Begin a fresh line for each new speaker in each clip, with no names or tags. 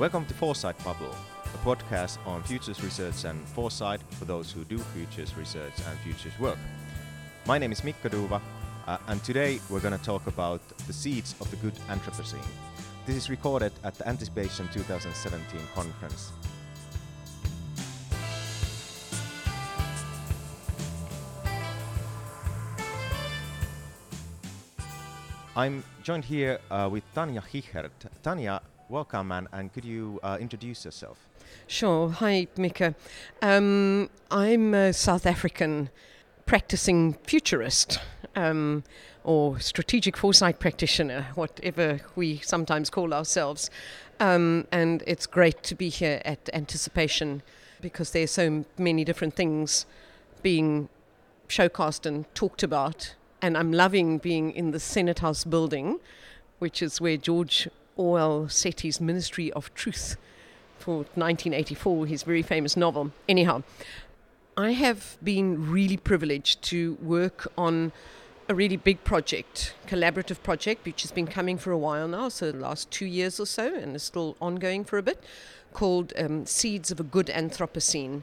Welcome to Foresight Bubble, a podcast on futures research and foresight for those who do futures research and futures work. My name is Mikko Dufva, uh, and today we're going to talk about the seeds of the good Anthropocene. This is recorded at the Anticipation 2017 conference. I'm joined here uh, with Tanja Hichert. Tanja, welcome and, and could you uh, introduce yourself?
Sure. Hi, Mika. Um, I'm a South African practicing futurist um, or strategic foresight practitioner, whatever we sometimes call ourselves. Um, and it's great to be here at Anticipation because there's so many different things being showcased and talked about and I'm loving being in the Senate House building, which is where George Orwell set his Ministry of Truth for 1984, his very famous novel. Anyhow, I have been really privileged to work on a really big project, collaborative project, which has been coming for a while now, so the last two years or so, and is still ongoing for a bit, called um, Seeds of a Good Anthropocene.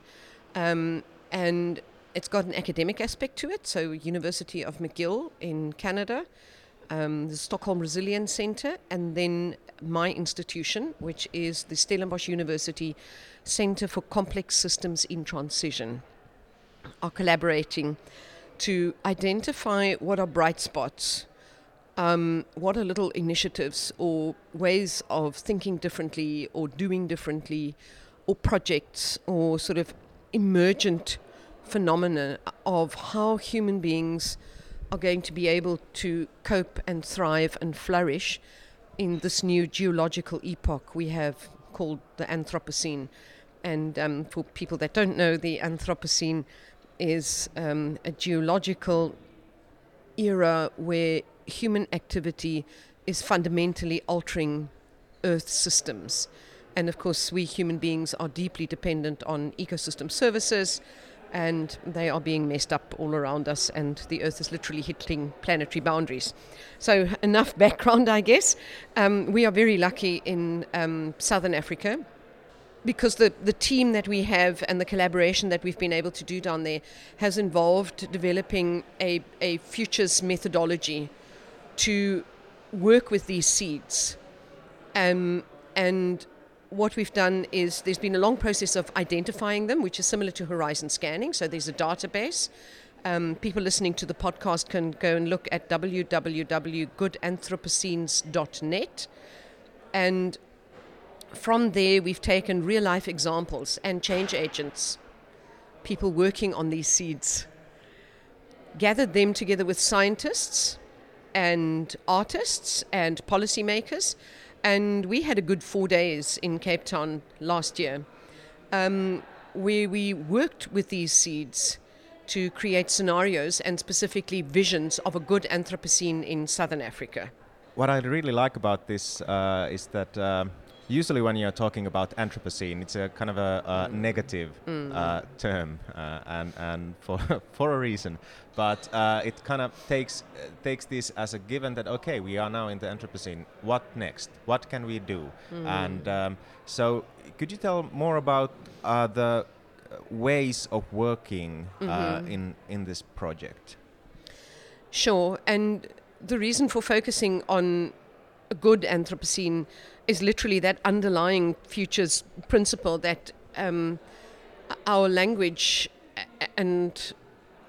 Um, and it's got an academic aspect to it. So, University of McGill in Canada, um, the Stockholm Resilience Center, and then my institution, which is the Stellenbosch University Center for Complex Systems in Transition, are collaborating to identify what are bright spots, um, what are little initiatives or ways of thinking differently or doing differently, or projects or sort of emergent phenomena of how human beings are going to be able to cope and thrive and flourish in this new geological epoch we have called the Anthropocene. And um, for people that don't know, the Anthropocene is um, a geological era where human activity is fundamentally altering Earth systems. And of course, we human beings are deeply dependent on ecosystem services and they are being messed up all around us, and the Earth is literally hitting planetary boundaries. So, enough background, I guess. Um, we are very lucky in um, Southern Africa because the, the team that we have and the collaboration that we've been able to do down there has involved developing a, a futures methodology to work with these seeds. Um, and what we've done is there's been a long process of identifying them, which is similar to horizon scanning. So there's a database. Um, people listening to the podcast can go and look at www.goodanthropocenes.net. And from there, we've taken real life examples and change agents, people working on these seeds, gathered them together with scientists and artists and policymakers and we had a good four days in Cape Town last year, um, where we worked with these seeds to create scenarios and specifically visions of a good Anthropocene in southern Africa.
What I really like about this uh, is that. Um, usually when you're talking about Anthropocene, it's a kind of a, a negative mm. uh, term, uh, and and for for a reason. But uh, it kind of takes takes this as a given that okay, we are now in the Anthropocene. What next? What can we do? Mm. And um, so, could you tell more about uh, the ways of working uh, mm-hmm. in in this project?
Sure, and the reason for focusing on good Anthropocene is literally that underlying futures principle that um, our language and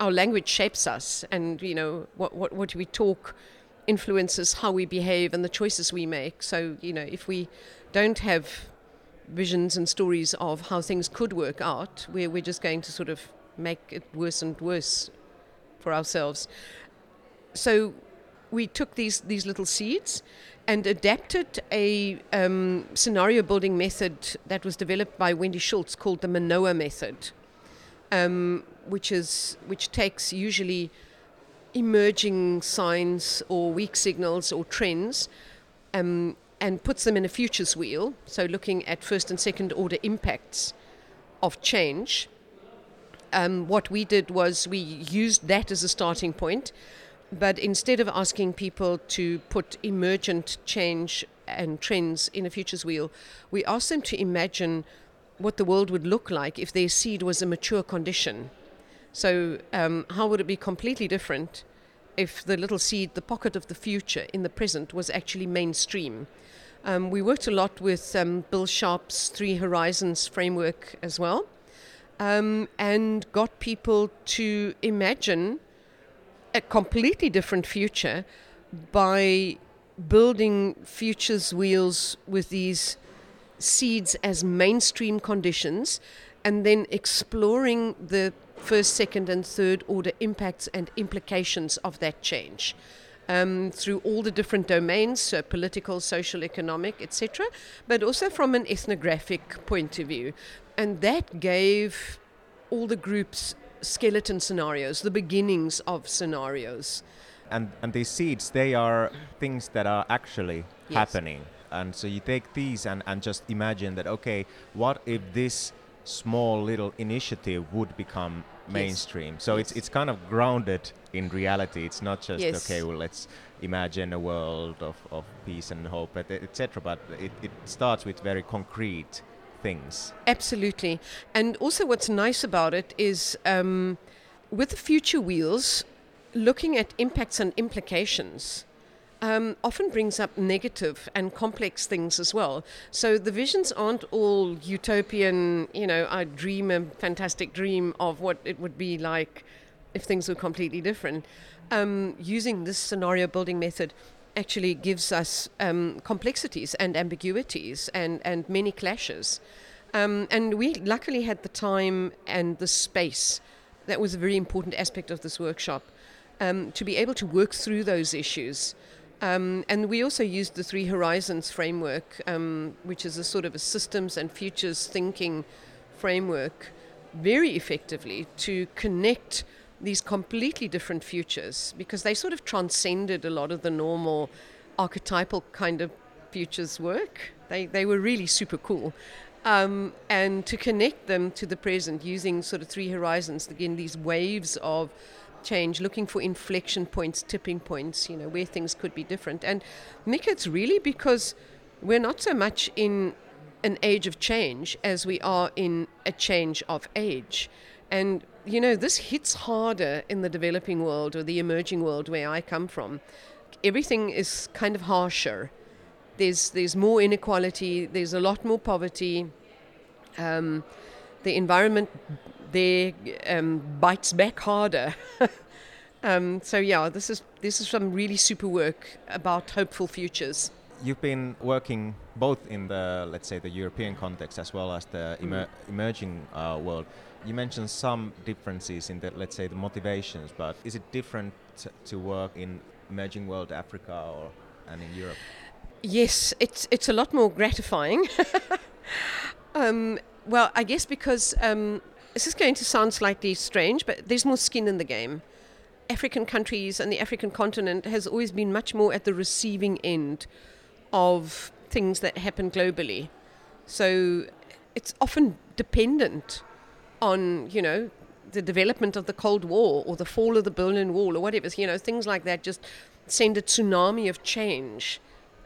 our language shapes us, and you know what what what we talk influences how we behave and the choices we make. So you know if we don't have visions and stories of how things could work out, we're we're just going to sort of make it worse and worse for ourselves. So we took these these little seeds and adapted a um, scenario building method that was developed by Wendy Schultz called the Manoa method, um, which is which takes usually emerging signs or weak signals or trends um, and puts them in a futures wheel. So looking at first and second order impacts of change. Um, what we did was we used that as a starting point but instead of asking people to put emergent change and trends in a futures wheel, we ask them to imagine what the world would look like if their seed was a mature condition. So, um, how would it be completely different if the little seed, the pocket of the future in the present, was actually mainstream? Um, we worked a lot with um, Bill Sharpe's Three Horizons framework as well, um, and got people to imagine a completely different future by building futures wheels with these seeds as mainstream conditions and then exploring the first, second, and third order impacts and implications of that change. Um, through all the different domains, so political, social, economic, etc., but also from an ethnographic point of view. And that gave all the groups skeleton scenarios, the beginnings of scenarios.
And, and these seeds, they are things that are actually
Yes.
happening. And so you take these and, and just imagine that, okay, what if this small little initiative would become mainstream? So it's,
Yes.
it's kind of grounded in reality. It's not just,
Yes.
okay, well, let's imagine a world of, of peace and hope, etc. But it, it starts with very concrete things.
Absolutely. And also, what's nice about it is um, with the future wheels, looking at impacts and implications um, often brings up negative and complex things as well. So the visions aren't all utopian, you know, I dream a fantastic dream of what it would be like if things were completely different. Um, using this scenario building method actually gives us um, complexities and ambiguities and, and many clashes. Um, and we luckily had the time and the space. That was a very important aspect of this workshop um, to be able to work through those issues. Um, and we also used the Three Horizons framework, um, which is a sort of a systems and futures thinking framework, very effectively to connect these completely different futures because they sort of transcended a lot of the normal archetypal kind of futures work. They, they were really super cool. Um, and to connect them to the present using sort of three horizons, again, these waves of change, looking for inflection points, tipping points, you know, where things could be different. And Mick, it's really because we're not so much in an age of change as we are in a change of age. And, you know, this hits harder in the developing world or the emerging world where I come from. Everything is kind of harsher. There's, there's more inequality, there's a lot more poverty. Um, the environment there um, bites back harder. um, so yeah, this is this is some really super work about hopeful futures.
You've been working both in the, let's say, the European context as well as the emer- emerging uh, world. You mentioned some differences in the, let's say, the motivations, but is it different t- to work in emerging world Africa or and in Europe?
Yes, it's it's a lot more gratifying. um, well, I guess because um, this is going to sound slightly strange, but there's more skin in the game. African countries and the African continent has always been much more at the receiving end of things that happen globally. So it's often dependent on, you know, the development of the Cold War or the fall of the Berlin Wall or whatever, you know, things like that just send a tsunami of change.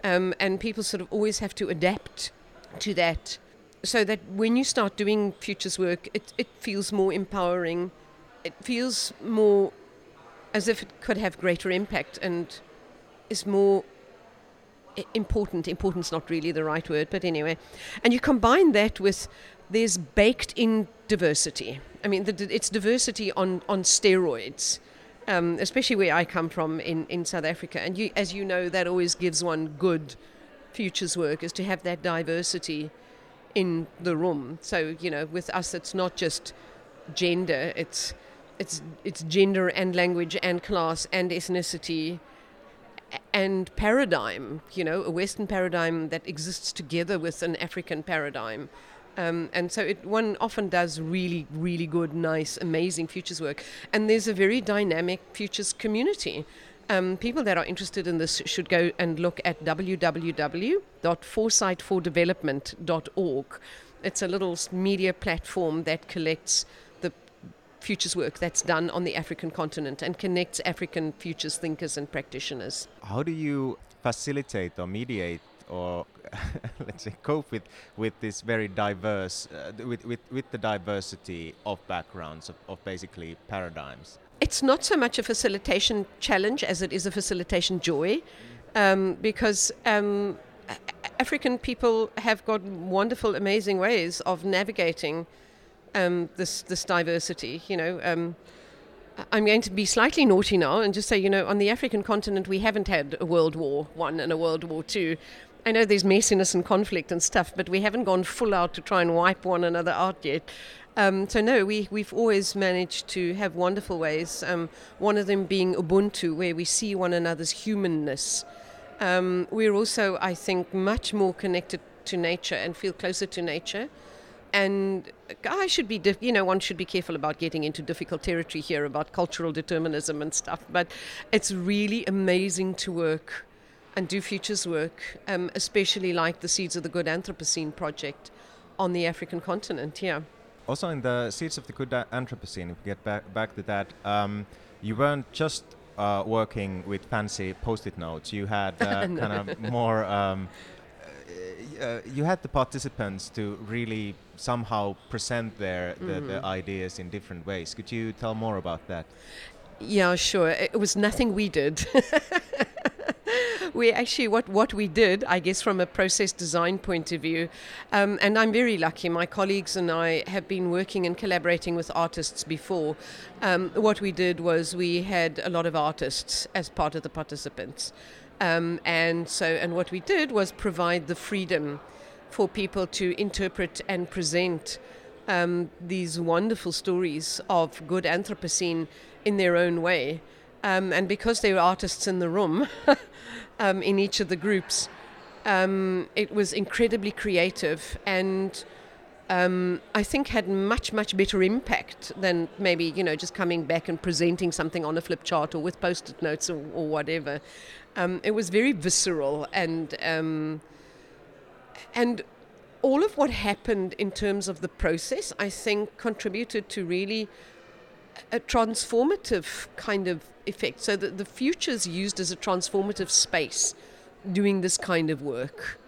Um, and people sort of always have to adapt to that so that when you start doing futures work, it, it feels more empowering. It feels more as if it could have greater impact and is more important. Important's not really the right word, but anyway. And you combine that with there's baked in diversity. I mean, the, it's diversity on, on steroids. Um, especially where I come from in, in South Africa. And you, as you know, that always gives one good futures work, is to have that diversity in the room. So, you know, with us, it's not just gender, it's, it's, it's gender and language and class and ethnicity and paradigm, you know, a Western paradigm that exists together with an African paradigm. Um, and so it, one often does really, really good, nice, amazing futures work. And there's a very dynamic futures community. Um, people that are interested in this should go and look at www.foresightfordevelopment.org. It's a little media platform that collects futures work that's done on the African continent and connects African futures thinkers and practitioners.
How do you facilitate or mediate or let's say cope with with this very diverse uh, with, with with the diversity of backgrounds of, of basically paradigms
it's not so much a facilitation challenge as it is a facilitation joy um, because um, African people have got wonderful, amazing ways of navigating um, this this diversity. You know, um, I'm going to be slightly naughty now and just say, you know, on the African continent we haven't had a World War One and a World War Two. I know there's messiness and conflict and stuff, but we haven't gone full out to try and wipe one another out yet. Um, so no, we we've always managed to have wonderful ways. Um, one of them being Ubuntu, where we see one another's humanness. Um, we're also, I think, much more connected to nature and feel closer to nature. And I should be, you know, one should be careful about getting into difficult territory here about cultural determinism and stuff. But it's really amazing to work and do futures work, um, especially like the Seeds of the Good Anthropocene project on the African continent. Yeah.
Also, in the Seeds of the Good Anthropocene, if we get back back to that, um, you weren't just uh, working with fancy post-it notes. You had uh, no. kind of more. Um, uh, uh, you had the participants to really somehow present their the, mm. the, mm-hmm. ideas in different ways. Could you tell more about that?
Yeah, sure. It was nothing we did. we actually what what we did, I guess, from a process design point of view, um, and I'm very lucky. My colleagues and I have been working and collaborating with artists before. Um, what we did was we had a lot of artists as part of the participants, um, and so and what we did was provide the freedom for people to interpret and present. Um, these wonderful stories of good Anthropocene in their own way. Um, and because there were artists in the room um, in each of the groups, um, it was incredibly creative and um, I think had much, much better impact than maybe, you know, just coming back and presenting something on a flip chart or with post it notes or, or whatever. Um, it was very visceral and. Um, and all of what happened in terms of the process, I think, contributed to really a transformative kind of effect. So that the future is used as a transformative space doing this kind of work.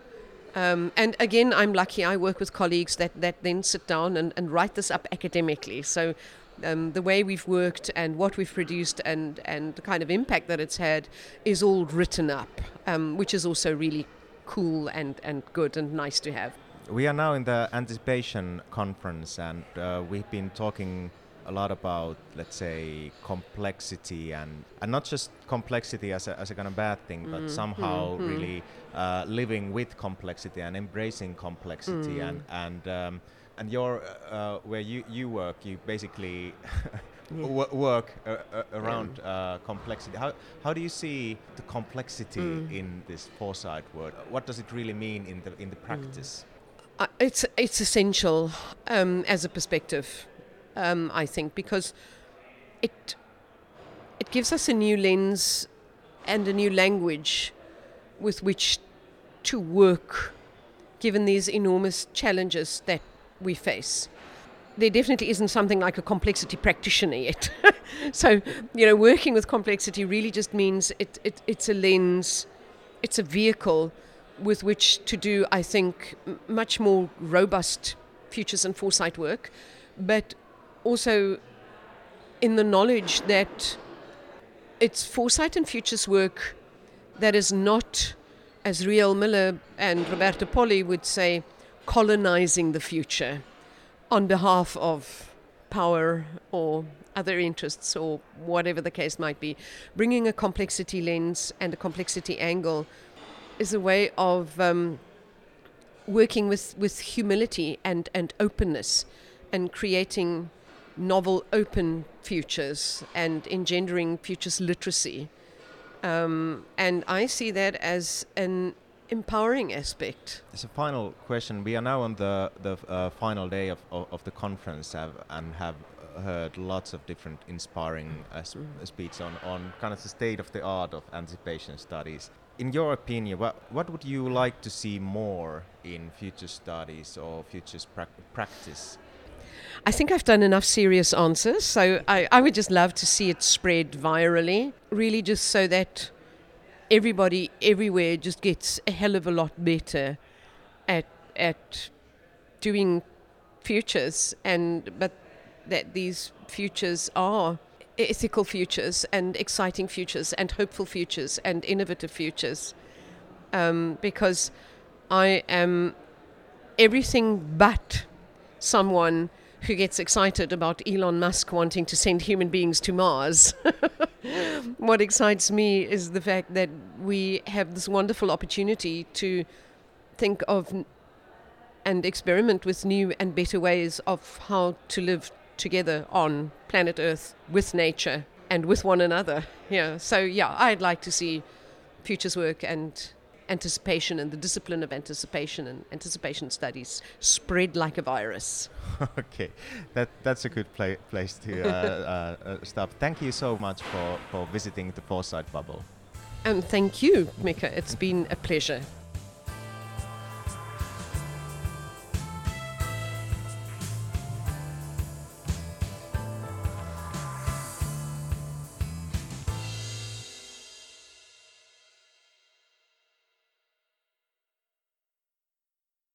Um, and again, I'm lucky I work with colleagues that, that then sit down and, and write this up academically. So um, the way we've worked and what we've produced and, and the kind of impact that it's had is all written up, um, which is also really cool and, and good and nice to have.
We are now in the anticipation conference and uh, we've been talking a lot about, let's say, complexity and, and not just complexity as a, as a kind of bad thing, but mm. somehow mm. really uh, living with complexity and embracing complexity mm. and and um, and your uh, where you you work, you basically. yeah. work uh, uh, around yeah. Uh, complexity. How, how do you see the complexity mm. in this foresight word? What does it really mean in the in the practice?
Uh, it's it's essential um, as a perspective um, I think, because it it gives us a new lens and a new language with which to work, given these enormous challenges that we face. There definitely isn't something like a complexity practitioner yet. so, you know, working with complexity really just means it, it, it's a lens, it's a vehicle with which to do, I think, much more robust futures and foresight work, but also in the knowledge that it's foresight and futures work that is not, as Riel Miller and Roberto Poli would say, colonizing the future on behalf of power or other interests or whatever the case might be. Bringing a complexity lens and a complexity angle is a way of um, working with, with humility and, and openness and creating novel, open futures and engendering futures literacy. Um, and I see that as an empowering aspect.
As a final question, we are now on the the uh, final day of, of, of the conference have, and have heard lots of different inspiring uh, sp- mm. speeches on, on kind of the state of the art of anticipation studies. In your opinion, what, what would you like to see more in future studies or futures pra- practice
I think I've done enough serious answers, so I, I would just love to see it spread virally, really just so that everybody everywhere just gets a hell of a lot better at at doing futures and but that these futures are ethical futures and exciting futures and hopeful futures and innovative futures um, because I am everything but someone who gets excited about Elon Musk wanting to send human beings to Mars. what excites me is the fact that we have this wonderful opportunity to think of and experiment with new and better ways of how to live together on planet Earth with nature and with one another. Yeah. So yeah, I'd like to see futures work and anticipation and the discipline of anticipation and anticipation studies spread like a virus.
okay, that that's a good pla- place to uh, uh, uh, stop. Thank you so much for, for visiting the Foresight Bubble.
And thank you, Mika. It's been a pleasure.